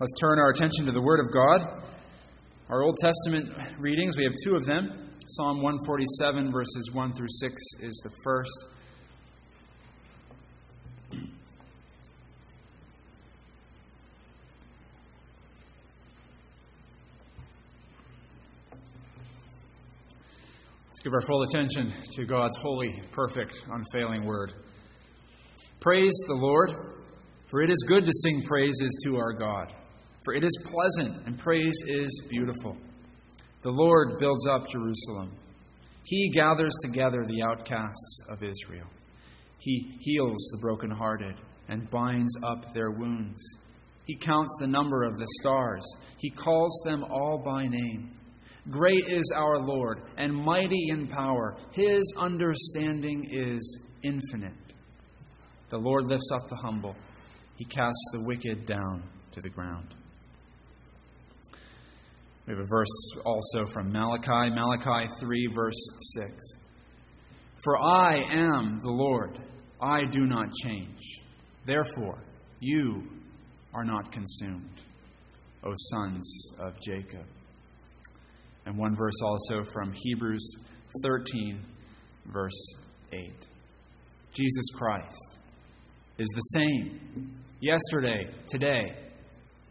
Let's turn our attention to the Word of God. Our Old Testament readings, we have two of them. Psalm 147, verses 1 through 6 is the first. Let's give our full attention to God's holy, perfect, unfailing Word. Praise the Lord, for it is good to sing praises to our God. For it is pleasant, and praise is beautiful. The Lord builds up Jerusalem. He gathers together the outcasts of Israel. He heals the brokenhearted and binds up their wounds. He counts the number of the stars. He calls them all by name. Great is our Lord, and mighty in power. His understanding is infinite. The Lord lifts up the humble, He casts the wicked down to the ground. We have a verse also from Malachi, Malachi 3, verse 6. For I am the Lord, I do not change. Therefore, you are not consumed, O sons of Jacob. And one verse also from Hebrews 13, verse 8. Jesus Christ is the same yesterday, today,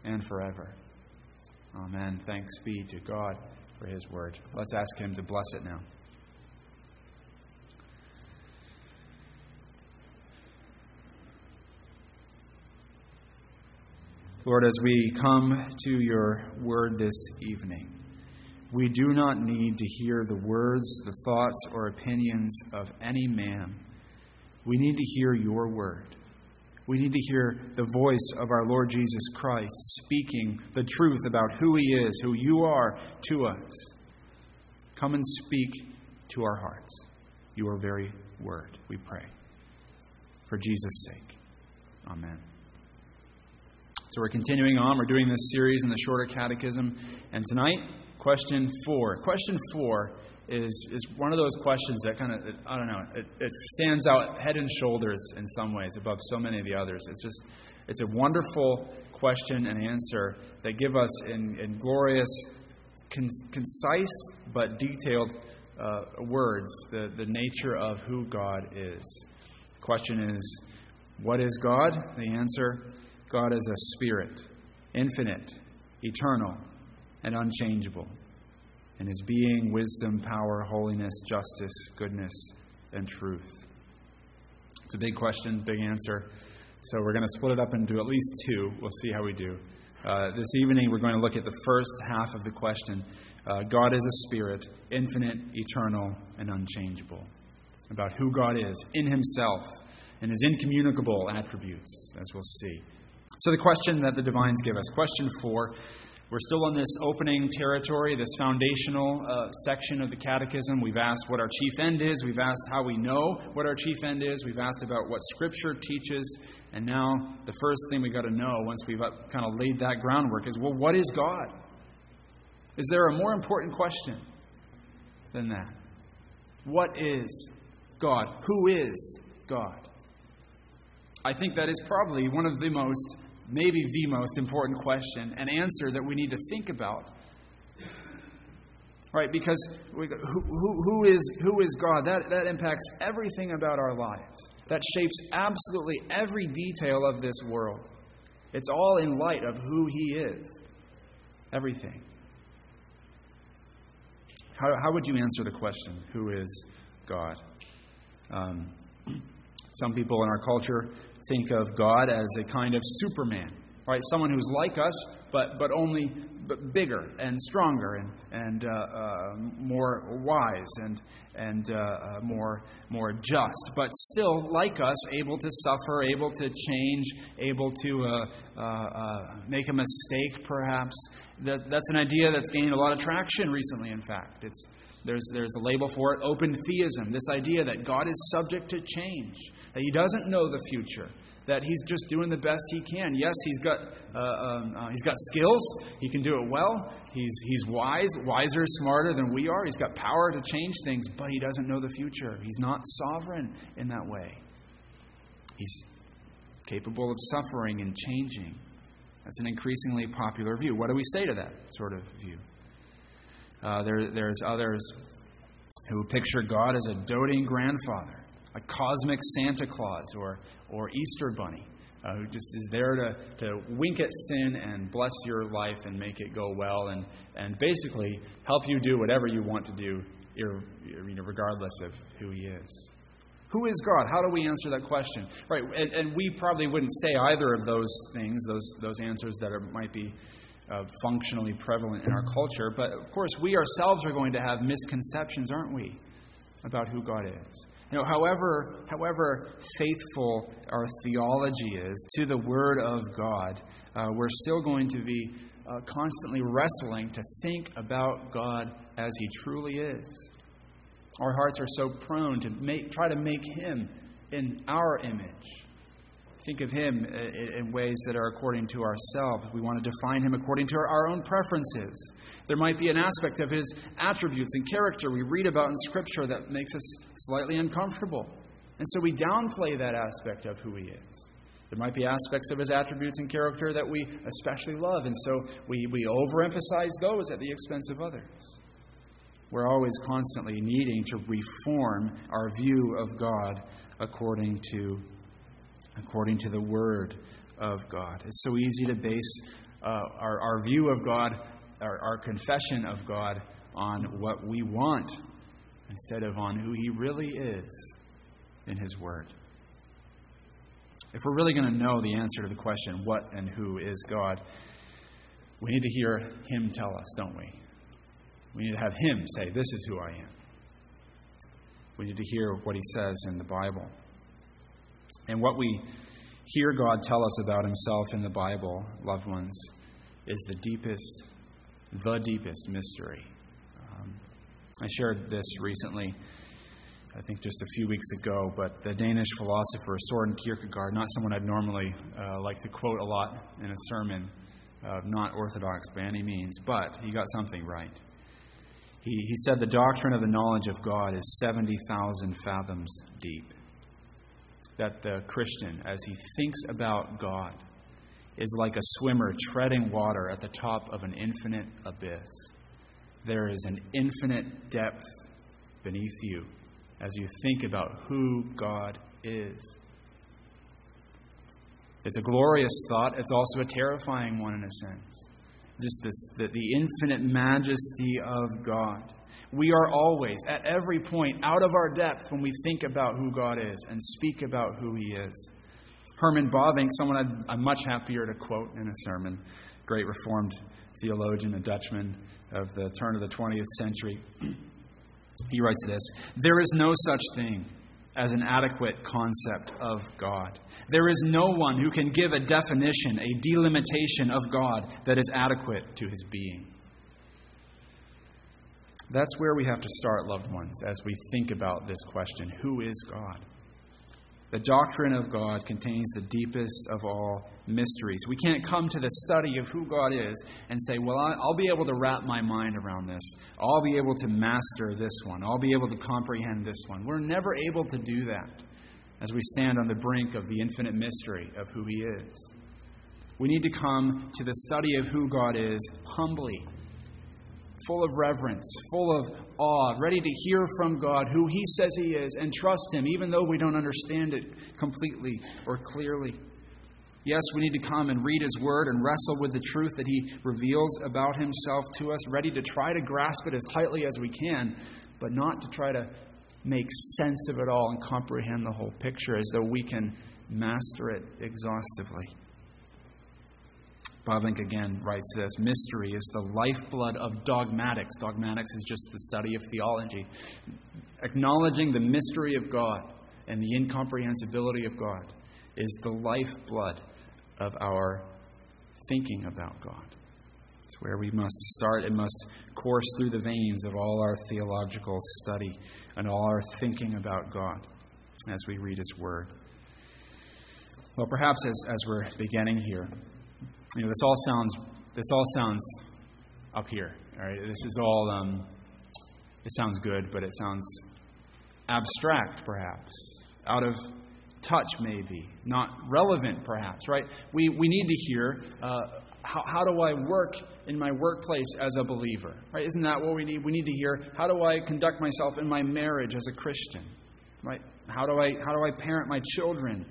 and forever. Amen. Thanks be to God for his word. Let's ask him to bless it now. Lord, as we come to your word this evening, we do not need to hear the words, the thoughts, or opinions of any man. We need to hear your word. We need to hear the voice of our Lord Jesus Christ speaking the truth about who He is, who you are to us. Come and speak to our hearts your very word, we pray. For Jesus' sake. Amen. So we're continuing on. We're doing this series in the Shorter Catechism. And tonight, question four. Question four is, is one of those questions that kind of, I don't know, it, it stands out head and shoulders in some ways above so many of the others. It's just, it's a wonderful question and answer that give us in, in glorious, con, concise, but detailed uh, words the, the nature of who God is. The question is, what is God? The answer God is a spirit, infinite, eternal, and unchangeable in his being, wisdom, power, holiness, justice, goodness, and truth? It's a big question, big answer. So we're going to split it up into at least two. We'll see how we do. Uh, this evening, we're going to look at the first half of the question uh, God is a spirit, infinite, eternal, and unchangeable. About who God is in himself and his incommunicable attributes, as we'll see. So, the question that the divines give us, question four we're still in this opening territory, this foundational uh, section of the Catechism. We've asked what our chief end is. We've asked how we know what our chief end is. We've asked about what Scripture teaches. And now, the first thing we've got to know once we've kind of laid that groundwork is well, what is God? Is there a more important question than that? What is God? Who is God? I think that is probably one of the most maybe the most important question and answer that we need to think about. Right? Because we, who, who, who, is, who is God? That, that impacts everything about our lives. That shapes absolutely every detail of this world. It's all in light of who He is. Everything. How, how would you answer the question, who is God? Um, some people in our culture think of God as a kind of Superman, right? Someone who's like us, but, but only but bigger and stronger and, and uh, uh, more wise and, and uh, uh, more, more just, but still like us, able to suffer, able to change, able to uh, uh, make a mistake, perhaps. That, that's an idea that's gained a lot of traction recently, in fact. It's, there's, there's a label for it open theism, this idea that God is subject to change, that He doesn't know the future, that He's just doing the best He can. Yes, He's got, uh, um, uh, he's got skills, He can do it well, he's, he's wise, wiser, smarter than we are, He's got power to change things, but He doesn't know the future. He's not sovereign in that way. He's capable of suffering and changing. That's an increasingly popular view. What do we say to that sort of view? Uh, there, there's others who picture God as a doting grandfather, a cosmic Santa Claus, or, or Easter Bunny, uh, who just is there to, to wink at sin and bless your life and make it go well and, and basically help you do whatever you want to do, regardless of who He is. Who is God? How do we answer that question? Right, and, and we probably wouldn't say either of those things, those, those answers that are, might be uh, functionally prevalent in our culture. But of course, we ourselves are going to have misconceptions, aren't we, about who God is? You know, however, however faithful our theology is to the Word of God, uh, we're still going to be uh, constantly wrestling to think about God as He truly is. Our hearts are so prone to make, try to make Him in our image. Think of Him uh, in ways that are according to ourselves. We want to define Him according to our own preferences. There might be an aspect of His attributes and character we read about in Scripture that makes us slightly uncomfortable. And so we downplay that aspect of who He is. There might be aspects of his attributes and character that we especially love, and so we, we overemphasize those at the expense of others. We're always constantly needing to reform our view of God according to, according to the Word of God. It's so easy to base uh, our, our view of God, our, our confession of God, on what we want instead of on who He really is in His Word. If we're really going to know the answer to the question, what and who is God, we need to hear Him tell us, don't we? We need to have Him say, This is who I am. We need to hear what He says in the Bible. And what we hear God tell us about Himself in the Bible, loved ones, is the deepest, the deepest mystery. Um, I shared this recently, I think just a few weeks ago, but the Danish philosopher Soren Kierkegaard, not someone I'd normally uh, like to quote a lot in a sermon, uh, not orthodox by any means, but he got something right. He, he said the doctrine of the knowledge of God is 70,000 fathoms deep. That the Christian, as he thinks about God, is like a swimmer treading water at the top of an infinite abyss. There is an infinite depth beneath you as you think about who God is. It's a glorious thought, it's also a terrifying one in a sense just this the, the infinite majesty of God. We are always, at every point, out of our depth when we think about who God is and speak about who He is. Herman Bavinck, someone i I'm much happier to quote in a sermon, great Reformed theologian, a Dutchman of the turn of the 20th century. He writes this There is no such thing as an adequate concept of God. There is no one who can give a definition, a delimitation of God that is adequate to his being. That's where we have to start, loved ones, as we think about this question Who is God? The doctrine of God contains the deepest of all mysteries. We can't come to the study of who God is and say, Well, I'll be able to wrap my mind around this. I'll be able to master this one. I'll be able to comprehend this one. We're never able to do that as we stand on the brink of the infinite mystery of who He is. We need to come to the study of who God is humbly full of reverence, full of awe, ready to hear from God who He says He is and trust Him, even though we don't understand it completely or clearly. Yes, we need to come and read His Word and wrestle with the truth that He reveals about Himself to us, ready to try to grasp it as tightly as we can, but not to try to make sense of it all and comprehend the whole picture as though we can master it exhaustively. Bavinck again writes this Mystery is the lifeblood of dogmatics. Dogmatics is just the study of theology. Acknowledging the mystery of God and the incomprehensibility of God is the lifeblood of our thinking about God. It's where we must start. It must course through the veins of all our theological study and all our thinking about God as we read His Word. Well, perhaps as, as we're beginning here, you know, this all sounds this all sounds up here. All right, this is all um, it sounds good, but it sounds abstract, perhaps out of touch, maybe, not relevant, perhaps, right? We, we need to hear uh, how, how do I work in my workplace as a believer, right? Isn't that what we need? We need to hear how do I conduct myself in my marriage as a Christian, right? How do I, how do I parent my children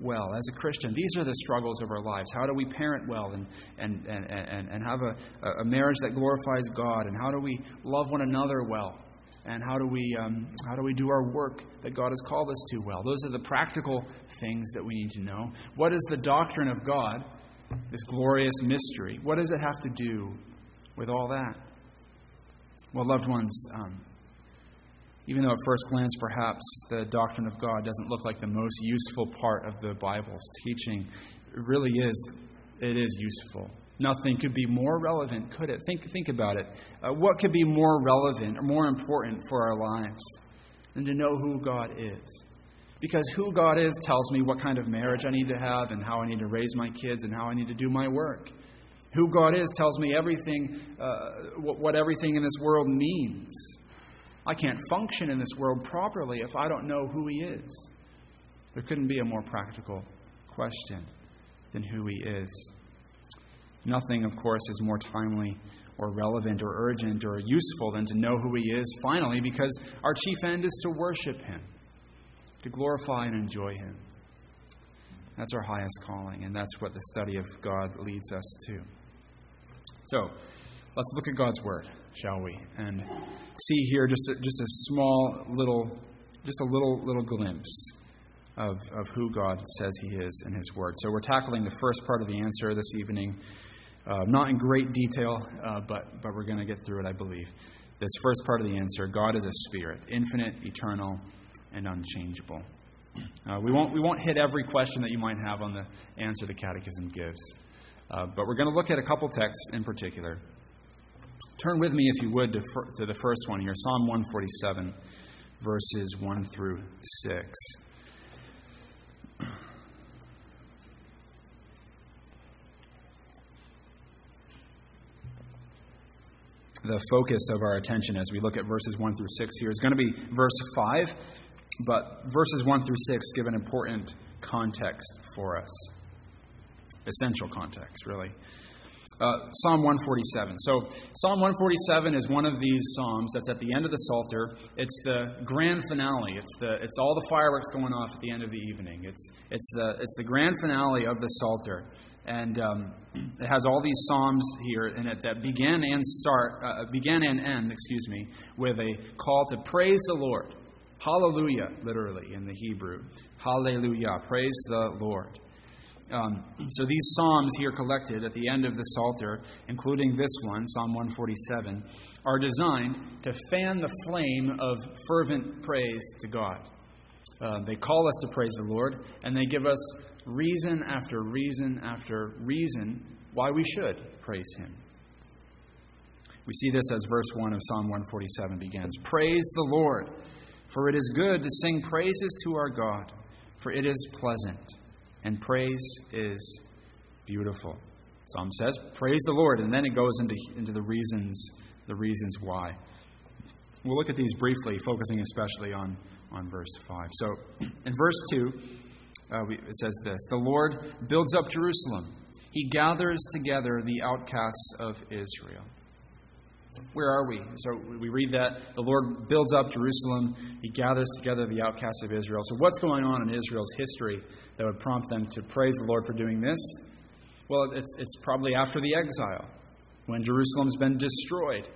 well as a Christian? These are the struggles of our lives. How do we parent well and, and, and, and, and have a, a marriage that glorifies God? And how do we love one another well? and how do we um, how do we do our work that God has called us to well? Those are the practical things that we need to know. What is the doctrine of God, this glorious mystery? What does it have to do with all that? Well, loved ones, um, even though at first glance perhaps the doctrine of God doesn't look like the most useful part of the Bible's teaching, it really is. It is useful. Nothing could be more relevant, could it? Think, think about it. Uh, what could be more relevant or more important for our lives than to know who God is? Because who God is tells me what kind of marriage I need to have and how I need to raise my kids and how I need to do my work. Who God is tells me everything, uh, what, what everything in this world means. I can't function in this world properly if I don't know who He is. There couldn't be a more practical question than who He is. Nothing, of course, is more timely or relevant or urgent or useful than to know who He is, finally, because our chief end is to worship Him, to glorify and enjoy Him. That's our highest calling, and that's what the study of God leads us to. So, let's look at God's Word, shall we? And see here just a, just a small little, just a little little glimpse of, of who God says He is in His Word. So, we're tackling the first part of the answer this evening uh, not in great detail, uh, but, but we're going to get through it, I believe. This first part of the answer God is a spirit, infinite, eternal, and unchangeable. Uh, we, won't, we won't hit every question that you might have on the answer the Catechism gives, uh, but we're going to look at a couple texts in particular. Turn with me, if you would, to, to the first one here Psalm 147, verses 1 through 6. the focus of our attention as we look at verses 1 through 6 here is going to be verse 5, but verses 1 through 6 give an important context for us. Essential context, really. Uh, Psalm 147. So, Psalm 147 is one of these psalms that's at the end of the Psalter. It's the grand finale. It's the it's all the fireworks going off at the end of the evening. It's it's the it's the grand finale of the Psalter and um, it has all these psalms here in it that begin and start, uh, begin and end, excuse me, with a call to praise the Lord. Hallelujah, literally in the Hebrew. Hallelujah, praise the Lord. Um, so these psalms here collected at the end of the Psalter, including this one, Psalm 147, are designed to fan the flame of fervent praise to God. Uh, they call us to praise the Lord, and they give us reason after reason after reason why we should praise Him. We see this as verse 1 of Psalm 147 begins Praise the Lord, for it is good to sing praises to our God, for it is pleasant, and praise is beautiful. Psalm says, Praise the Lord, and then it goes into, into the reasons, the reasons why. We'll look at these briefly, focusing especially on, on verse 5. So, in verse 2, uh, we, it says this The Lord builds up Jerusalem, He gathers together the outcasts of Israel. Where are we? So we read that the Lord builds up Jerusalem, He gathers together the outcasts of Israel. So, what's going on in Israel's history that would prompt them to praise the Lord for doing this? Well, it's, it's probably after the exile, when Jerusalem's been destroyed.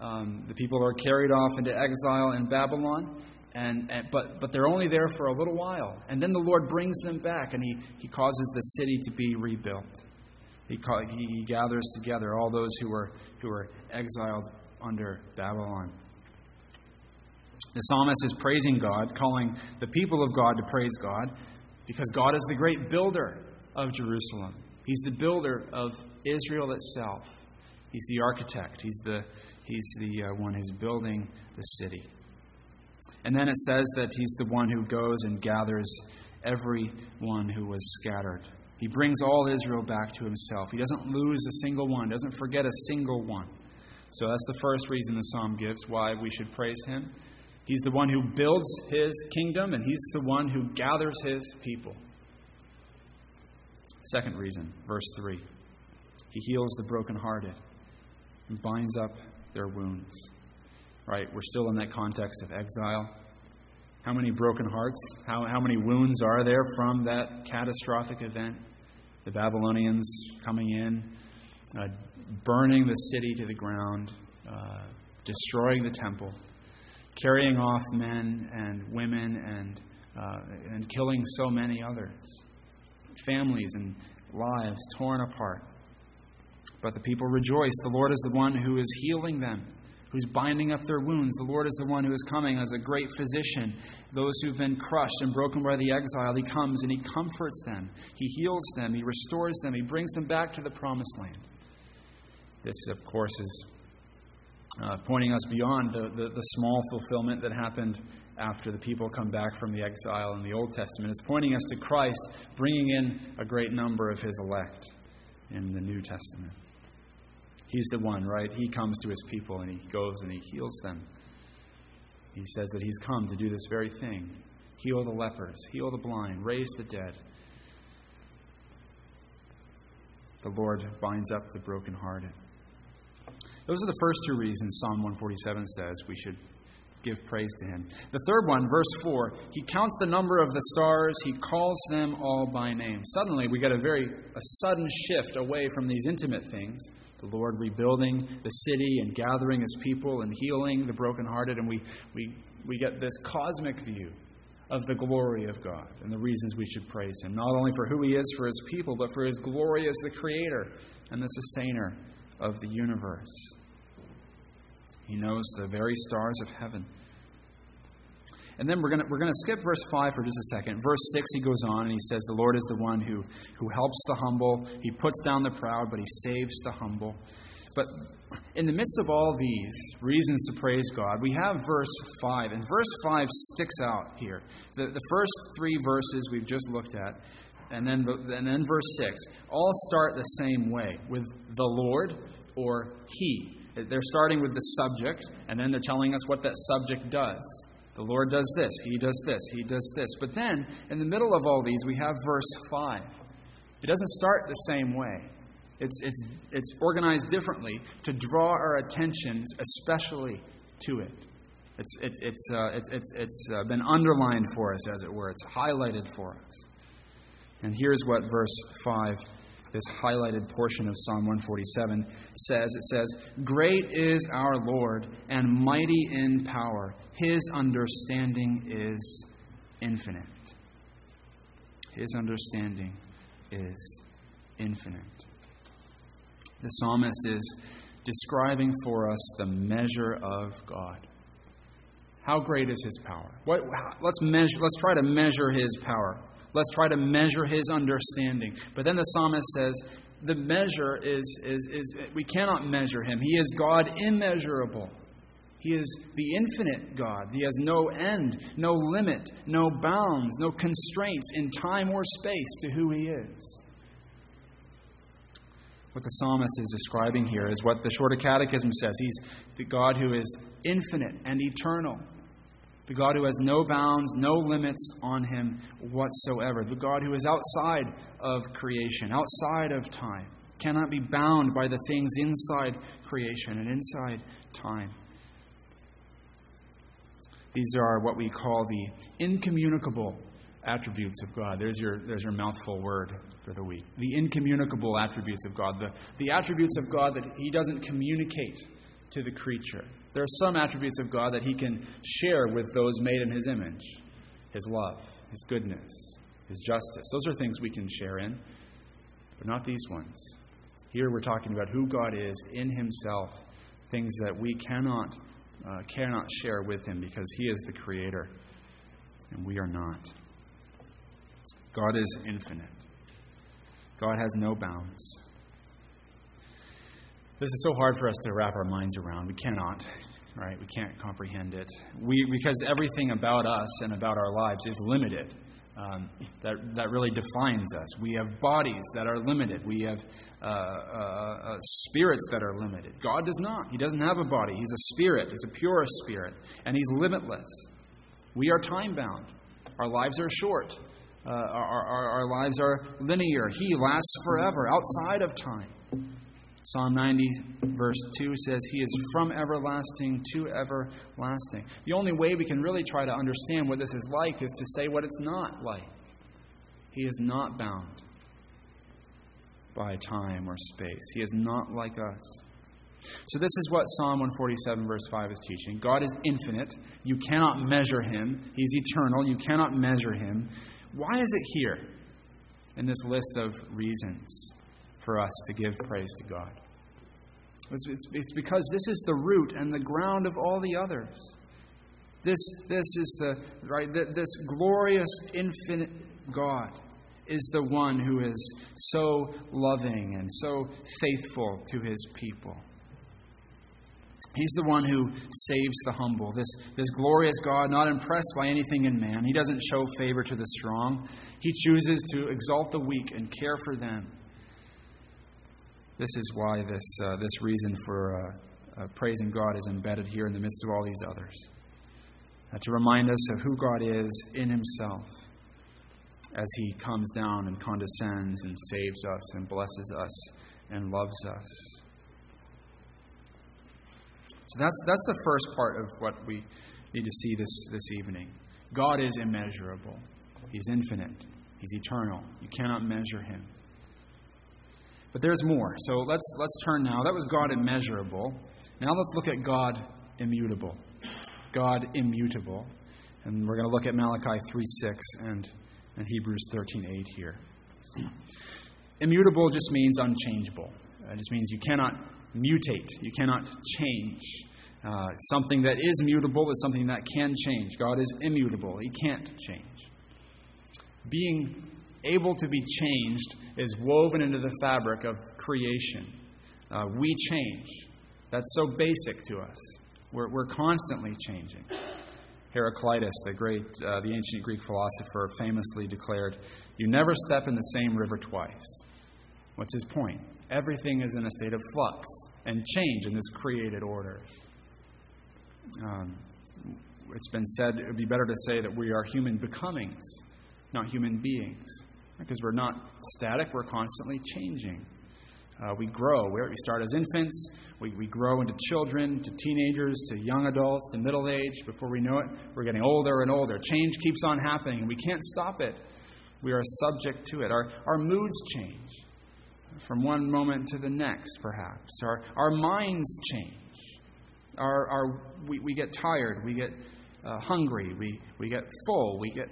Um, the people are carried off into exile in Babylon, and, and, but, but they're only there for a little while. And then the Lord brings them back and he, he causes the city to be rebuilt. He, call, he, he gathers together all those who were, who were exiled under Babylon. The psalmist is praising God, calling the people of God to praise God, because God is the great builder of Jerusalem. He's the builder of Israel itself. He's the architect. He's the, he's the uh, one who's building the city. And then it says that he's the one who goes and gathers everyone who was scattered. He brings all Israel back to himself. He doesn't lose a single one, doesn't forget a single one. So that's the first reason the psalm gives why we should praise him. He's the one who builds his kingdom, and he's the one who gathers his people. Second reason, verse 3 He heals the brokenhearted and binds up their wounds. Right? We're still in that context of exile. How many broken hearts, how, how many wounds are there from that catastrophic event? The Babylonians coming in, uh, burning the city to the ground, uh, destroying the temple, carrying off men and women, and, uh, and killing so many others. Families and lives torn apart. But the people rejoice. The Lord is the one who is healing them who's binding up their wounds. The Lord is the one who is coming as a great physician. Those who've been crushed and broken by the exile, He comes and He comforts them. He heals them. He restores them. He brings them back to the promised land. This, of course, is uh, pointing us beyond the, the, the, small fulfillment that happened after the people come back from the exile in the Old Testament. It's pointing us to Christ bringing in a great number of His elect in the New Testament. He's the one, right? He comes to his people and he goes and he heals them. He says that he's come to do this very thing heal the lepers, heal the blind, raise the dead. The Lord binds up the brokenhearted. Those are the first two reasons Psalm 147 says we should give praise to him. The third one, verse 4, he counts the number of the stars, he calls them all by name. Suddenly, we get a very a sudden shift away from these intimate things the Lord rebuilding the city and gathering his people and healing the brokenhearted. And we, we, we get this cosmic view of the glory of God and the reasons we should praise him, not only for who he is for his people, but for his glory as the creator and the sustainer of the universe. He knows the very stars of heaven. And then we're going we're gonna skip verse 5 for just a second. Verse 6, he goes on and he says, The Lord is the one who, who helps the humble. He puts down the proud, but he saves the humble. But in the midst of all these reasons to praise God, we have verse 5. And verse 5 sticks out here. The, the first three verses we've just looked at, and then, and then verse 6, all start the same way with the Lord or He. They're starting with the subject, and then they're telling us what that subject does. The Lord does this, He does this, He does this. But then, in the middle of all these, we have verse 5. It doesn't start the same way. It's, it's, it's organized differently to draw our attentions especially to it. It's, it's, it's, uh, it's, it's, it's uh, been underlined for us, as it were. It's highlighted for us. And here's what verse 5 this highlighted portion of Psalm 147 says it says, Great is our Lord and mighty in power. His understanding is infinite. His understanding is infinite. The psalmist is describing for us the measure of God. How great is his power? What, let's, measure, let's try to measure his power. Let's try to measure his understanding. But then the psalmist says, the measure is, is, is we cannot measure him. He is God immeasurable. He is the infinite God. He has no end, no limit, no bounds, no constraints in time or space to who he is. What the psalmist is describing here is what the Shorter Catechism says. He's the God who is infinite and eternal the God who has no bounds, no limits on him whatsoever, the God who is outside of creation, outside of time, cannot be bound by the things inside creation and inside time. These are what we call the incommunicable attributes of God. There's your, there's your mouthful word for the week. The incommunicable attributes of God. The, the attributes of God that He doesn't communicate to the creature. There are some attributes of God that he can share with those made in his image his love, his goodness, his justice. Those are things we can share in, but not these ones. Here we're talking about who God is in himself, things that we cannot, uh, cannot share with him because he is the creator and we are not. God is infinite. God has no bounds. This is so hard for us to wrap our minds around. We cannot, right? We can't comprehend it. We, because everything about us and about our lives is limited Um, that, that really defines us. We have bodies that are limited. We have uh, uh, uh, spirits that are limited. God does not. He doesn't have a body. He's a spirit. He's a pure spirit. And He's limitless. We are time bound. Our lives are short. Uh, our, our, our lives are linear. He lasts forever, outside of time. Psalm 90, verse 2 says, He is from everlasting to everlasting. The only way we can really try to understand what this is like is to say what it's not like. He is not bound by time or space, He is not like us. So, this is what Psalm 147, verse 5 is teaching. God is infinite. You cannot measure Him, He's eternal. You cannot measure Him. Why is it here in this list of reasons? For us to give praise to God. It's, it's, it's, because this is the root and the ground of all the others. This, this is the right. This glorious, infinite God is the one who is so loving and so faithful to His people. He's the one who saves the humble. This, this glorious God, not impressed by anything in man. He doesn't show favor to the strong. He chooses to exalt the weak and care for them. This is why this, uh, this reason for uh, uh, praising God is embedded here in the midst of all these others. Uh, to remind us of who God is in Himself as He comes down and condescends and saves us and blesses us and loves us. So that's, that's the first part of what we need to see this, this evening. God is immeasurable, He's infinite, He's eternal. You cannot measure Him. But there's more. So let's, let's turn now. That was God immeasurable. Now let's look at God immutable. God immutable. And we're going to look at Malachi 3 6 and, and Hebrews 13 8 here. Immutable just means unchangeable. It just means you cannot mutate, you cannot change. Uh, something that is mutable is something that can change. God is immutable, He can't change. Being able to be changed is woven into the fabric of creation. Uh, we change. That's so basic to us. We're, we're constantly changing. Heraclitus, the great, uh, the ancient Greek philosopher, famously declared, "You never step in the same river twice." What's his point? Everything is in a state of flux and change in this created order. Um, it's been said it would be better to say that we are human becomings, not human beings because we're not static, we're constantly changing. Uh, we grow. We start as infants, we, we grow into children, to teenagers, to young adults, to middle age. Before we know it, we're getting older and older. Change keeps on happening, and we can't stop it. We are subject to it. Our, our moods change from one moment to the next, perhaps. Our, our minds change. Our, our, we, we get tired, we get uh, hungry, we, we get full, we get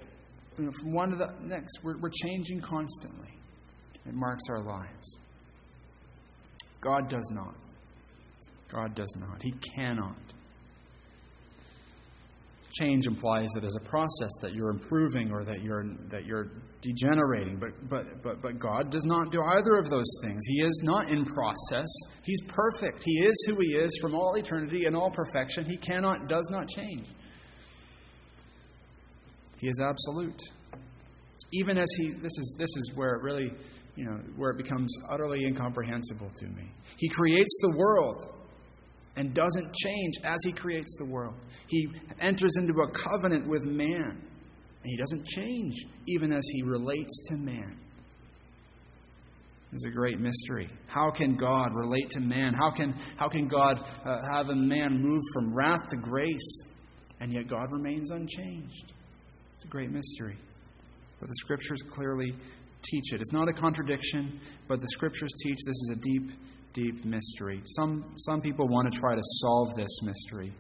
you know, from one to the next. We're, we're changing constantly. It marks our lives. God does not. God does not. He cannot. Change implies that there's a process that you're improving or that you're that you're degenerating. But but but but God does not do either of those things. He is not in process. He's perfect. He is who he is from all eternity and all perfection. He cannot, does not change. He is absolute. Even as he, this is, this is where it really, you know, where it becomes utterly incomprehensible to me. He creates the world and doesn't change as he creates the world. He enters into a covenant with man, and he doesn't change even as he relates to man. This is a great mystery. How can God relate to man? How can, how can God uh, have a man move from wrath to grace, and yet God remains unchanged? It's a great mystery. But the scriptures clearly teach it. It's not a contradiction, but the scriptures teach this is a deep, deep mystery. Some, some people want to try to solve this mystery.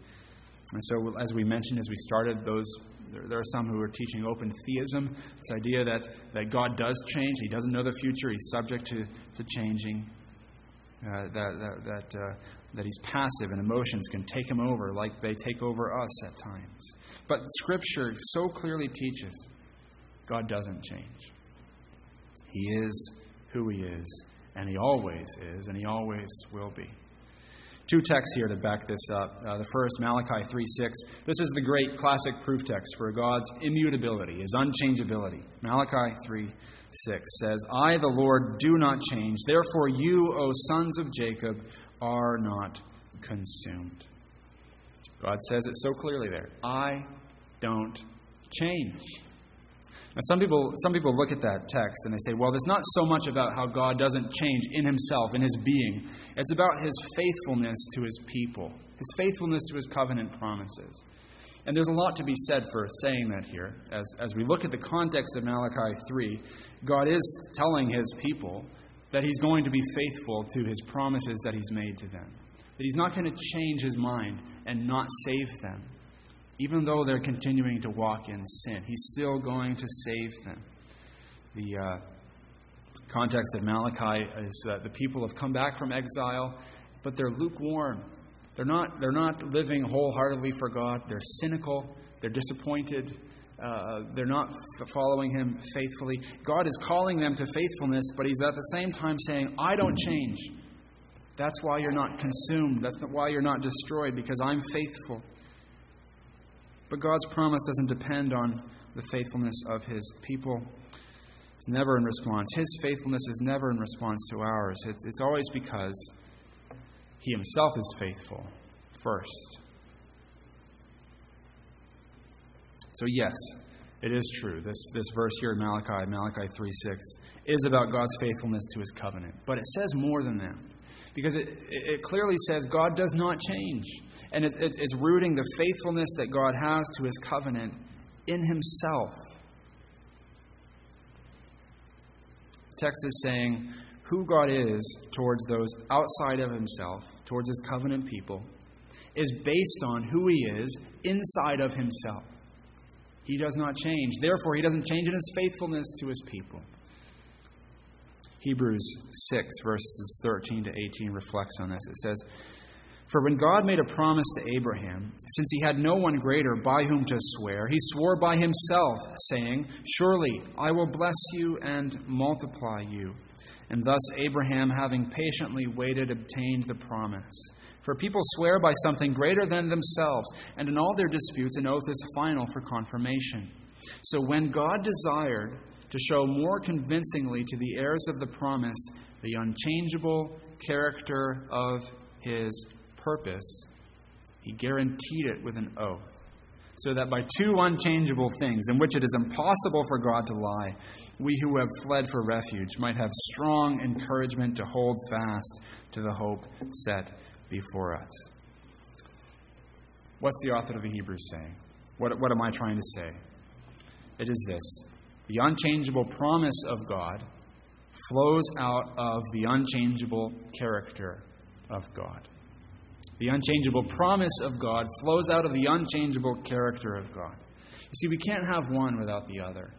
And so, as we mentioned as we started, those there, there, are some who are teaching open theism, this idea that, that God does change. He doesn't know the future. He's subject to, to changing. Uh, that that, that, uh, that he's passive and emotions can take him over like they take over us at times. But Scripture so clearly teaches God doesn't change. He is who He is, and He always is, and He always will be. Two texts here to back this up. Uh, the first, Malachi 3 6. This is the great classic proof text for God's immutability, his unchangeability. Malachi 3 6 says, I, the Lord, do not change. Therefore, you, O sons of Jacob, are not consumed. God says it so clearly there. I don't change. Now, some people, some people look at that text and they say, well, it's not so much about how God doesn't change in himself, in his being. It's about his faithfulness to his people, his faithfulness to his covenant promises. And there's a lot to be said for saying that here. As, as we look at the context of Malachi 3, God is telling his people that he's going to be faithful to his promises that he's made to them, that he's not going to change his mind and not save them. Even though they're continuing to walk in sin, He's still going to save them. The uh, context of Malachi is that the people have come back from exile, but they're lukewarm. They're not, they're not living wholeheartedly for God. They're cynical. They're disappointed. Uh, they're not following Him faithfully. God is calling them to faithfulness, but He's at the same time saying, I don't change. That's why you're not consumed. That's why you're not destroyed, because I'm faithful. But God's promise doesn't depend on the faithfulness of his people. It's never in response. His faithfulness is never in response to ours. It's, it's always because he himself is faithful first. So, yes, it is true. This, this verse here in Malachi, Malachi 3 6, is about God's faithfulness to his covenant. But it says more than that. Because it, it clearly says God does not change. And it, it, it's rooting the faithfulness that God has to his covenant in himself. The text is saying who God is towards those outside of himself, towards his covenant people, is based on who he is inside of himself. He does not change. Therefore, he doesn't change in his faithfulness to his people. Hebrews 6, verses 13 to 18 reflects on this. It says, For when God made a promise to Abraham, since he had no one greater by whom to swear, he swore by himself, saying, Surely I will bless you and multiply you. And thus Abraham, having patiently waited, obtained the promise. For people swear by something greater than themselves, and in all their disputes, an oath is final for confirmation. So when God desired to show more convincingly to the heirs of the promise the unchangeable character of his purpose, he guaranteed it with an oath, so that by two unchangeable things, in which it is impossible for God to lie, we who have fled for refuge might have strong encouragement to hold fast to the hope set before us. What's the author of the Hebrews saying? What, what am I trying to say? It is this the unchangeable promise of God flows out of the unchangeable character of God. The unchangeable promise of God flows out of the unchangeable character of God. You see, we can't have one without the other.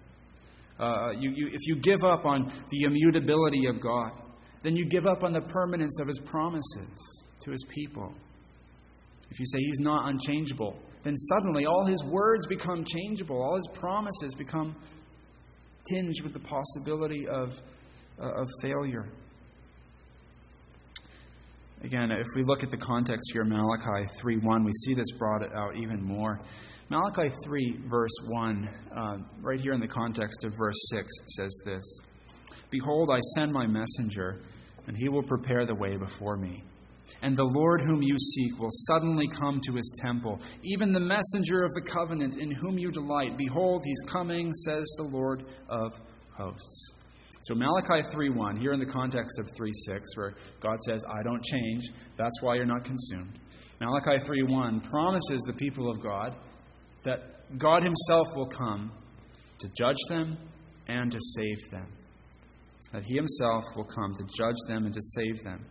Uh, you, you, if you give up on the immutability of God, then you give up on the permanence of His promises to His people. If you say He's not unchangeable, then suddenly all His words become changeable, all His promises become tinged with the possibility of, uh, of failure. Again, if we look at the context here, Malachi 3:1, we see this brought out even more. Malachi 3, verse 1, uh, right here in the context of verse 6, says this Behold, I send my messenger, and he will prepare the way before me. And the Lord whom you seek will suddenly come to his temple, even the messenger of the covenant in whom you delight. Behold, he's coming, says the Lord of hosts. So Malachi 3:1, here in the context of 3:6, where God says, I don't change, that's why you're not consumed. Malachi 3:1 promises the people of God that God himself will come to judge them and to save them. That he himself will come to judge them and to save them.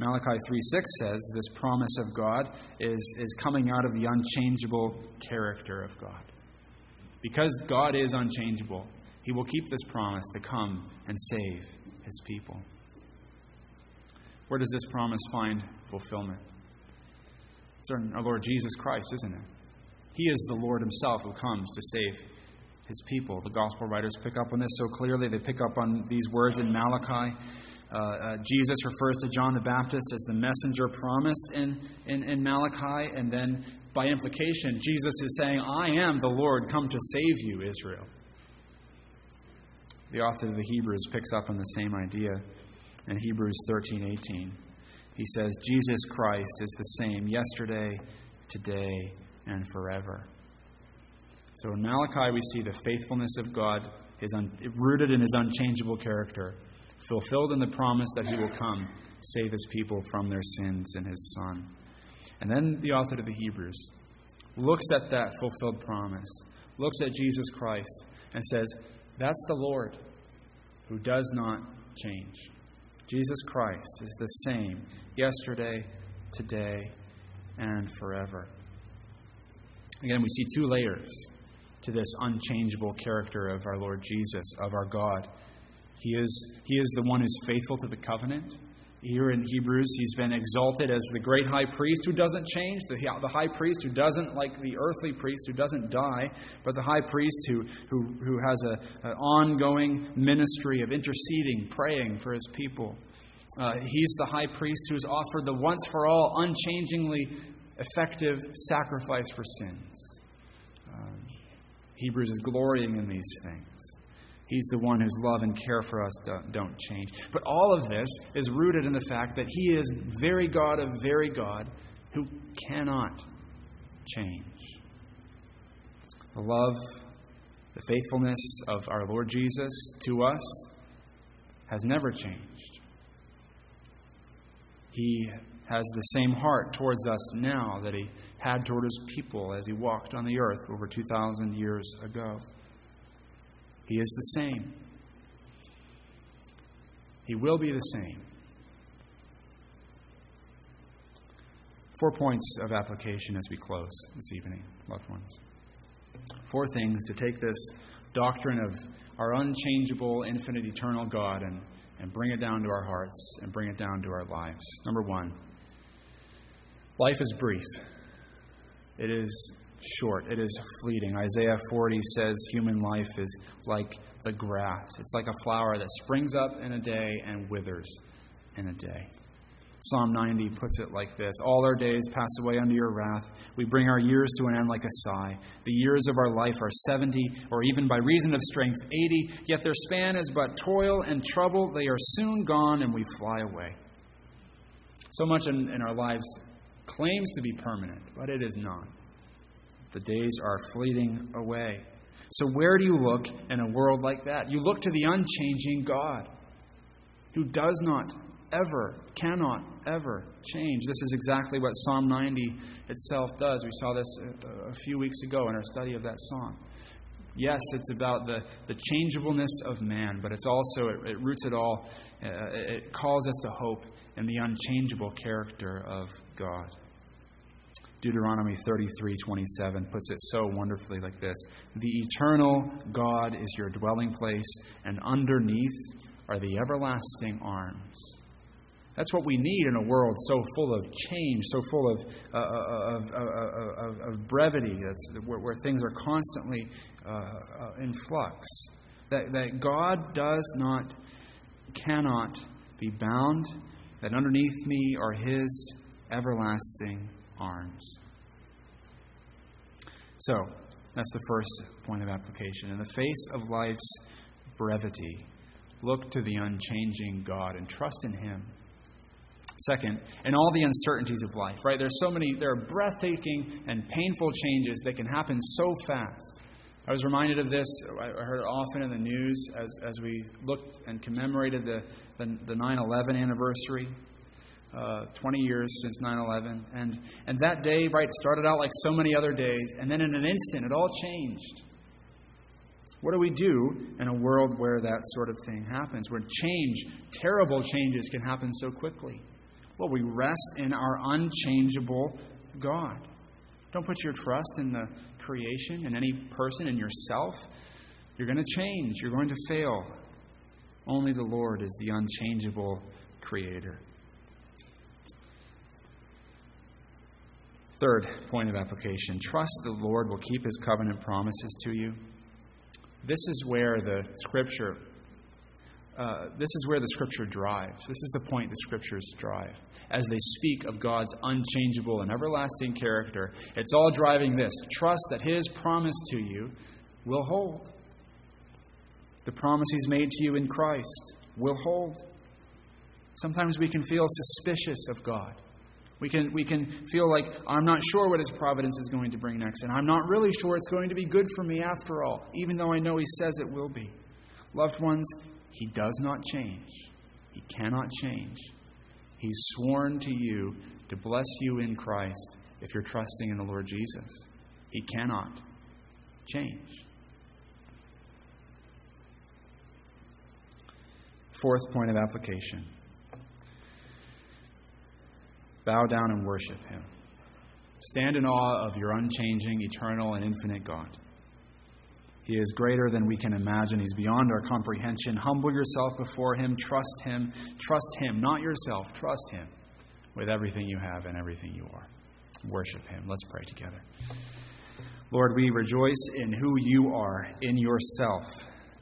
Malachi 3:6 says this promise of God is, is coming out of the unchangeable character of God. Because God is unchangeable, He will keep this promise to come and save His people. Where does this promise find fulfillment? It's our Lord Jesus Christ, isn't it? He is the Lord Himself who comes to save His people. The gospel writers pick up on this so clearly. They pick up on these words in Malachi Uh, uh, Jesus refers to John the Baptist as the messenger promised in, in, in Malachi, and then by implication, Jesus is saying, I am the Lord come to save you, Israel. The author of the Hebrews picks up on the same idea in Hebrews 13:18. He says, Jesus Christ is the same yesterday, today, and forever. So in Malachi, we see the faithfulness of God, his un- rooted in his unchangeable character, fulfilled in the promise that he will come, save his people from their sins in his Son. And then the author of the Hebrews looks at that fulfilled promise, looks at Jesus Christ, and says, That's the Lord who does not change. Jesus Christ is the same yesterday, today, and forever. Again, we see two layers to this unchangeable character of our Lord Jesus, of our God. He is, he is the one who's faithful to the covenant. Here in Hebrews, he's been exalted as the great high priest who doesn't change, the, the high priest who doesn't, like the earthly priest, who doesn't die, but the high priest who, who, who has an ongoing ministry of interceding, praying for his people. Uh, he's the high priest who's offered the once for all, unchangingly effective sacrifice for sins. Um, Hebrews is glorying in these things. He's the one whose love and care for us don't, don't, change. But all of this is rooted in the fact that He is very God of very God who cannot change. The love, the faithfulness of our Lord Jesus to us has never changed. He has the same heart towards us now that He had toward His people as He walked on the earth over 2,000 years ago. He is the same. He will be the same. Four points of application as we close this evening, loved ones. Four things to take this doctrine of our unchangeable, infinite, eternal God and, and bring it down to our hearts and bring it down to our lives. Number one, life is brief. It is short, it is fleeting. Isaiah 40 says human life is like the grass, it's like a flower that springs up in a day and withers in a day. Psalm 90 puts it like this All our days pass away under your wrath. We bring our years to an end like a sigh. The years of our life are 70, or even by reason of strength, 80, yet their span is but toil and trouble. They are soon gone, and we fly away. So much in, in our lives claims to be permanent, but it is not. The days are fleeting away. So, where do you look in a world like that? You look to the unchanging God who does not ever, cannot ever change. This is exactly what Psalm 90 itself does. We saw this a, few weeks ago in our study of that song. Yes, it's about the, the changeableness of man, but it's also, it, it roots it all, uh, it calls us to hope in the unchangeable character of God. Deuteronomy 33:27 puts it so wonderfully like this: "The eternal God is your dwelling place, and underneath are the everlasting arms." That's what we need in a world so full of change, so full of, uh, of, of, of, brevity, that's where, where, things are constantly uh, uh, in flux. That, that God does not, cannot be bound, that underneath me are His everlasting arms. So, that's the first point of application. In the face of life's brevity, look to the unchanging God and trust in Him. Second, in all the uncertainties of life, right? There's so many, there are breathtaking and painful changes that can happen so fast. I was reminded of this, I heard it often in the news as, as we looked and commemorated the, the, the 9 11 anniversary uh, 20 years since 9 11. And, and that day, right, started out like so many other days, and then in an instant, it all changed. What do we do in a world where that sort of thing happens, where change, terrible changes, can happen so quickly? Well, we rest in our unchangeable God. Don't put your trust in the creation, in any person, in yourself. You're going to change, you're going to fail. Only the Lord is the unchangeable Creator. Third point of application trust the Lord will keep his covenant promises to you. This is where the scripture uh, this is where the Scripture drives. This is the point the Scriptures drive. As they speak of God's unchangeable and everlasting character, it's all driving this trust that His promise to you will hold. The promise He's made to you in Christ will hold. Sometimes we can feel suspicious of God. We can, we can feel like, I'm not sure what His providence is going to bring next, and I'm not really sure it's going to be good for me after all, even though I know He says it will be. Loved ones, He does not change. He cannot change. He's sworn to you to bless you in Christ if you're trusting in the Lord Jesus. He cannot change. Fourth point of application bow down and worship Him. Stand in awe of your unchanging, eternal, and infinite God. He is greater than we can imagine. He's beyond our comprehension. Humble yourself before Him. Trust Him. Trust Him, not yourself. Trust Him with everything you have and everything you are. Worship Him. Let's pray together. Lord, we rejoice in who you are in yourself,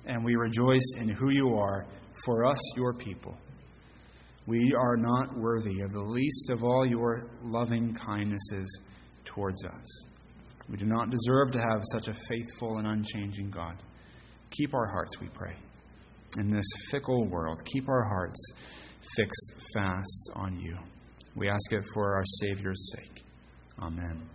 and we rejoice in who you are for us, your people. We are not worthy of the least of all your loving kindnesses towards us. We do not deserve to have such a faithful and unchanging God. Keep our hearts, we pray, in this fickle world. Keep our hearts fixed fast on you. We ask it for our Savior's sake. Amen.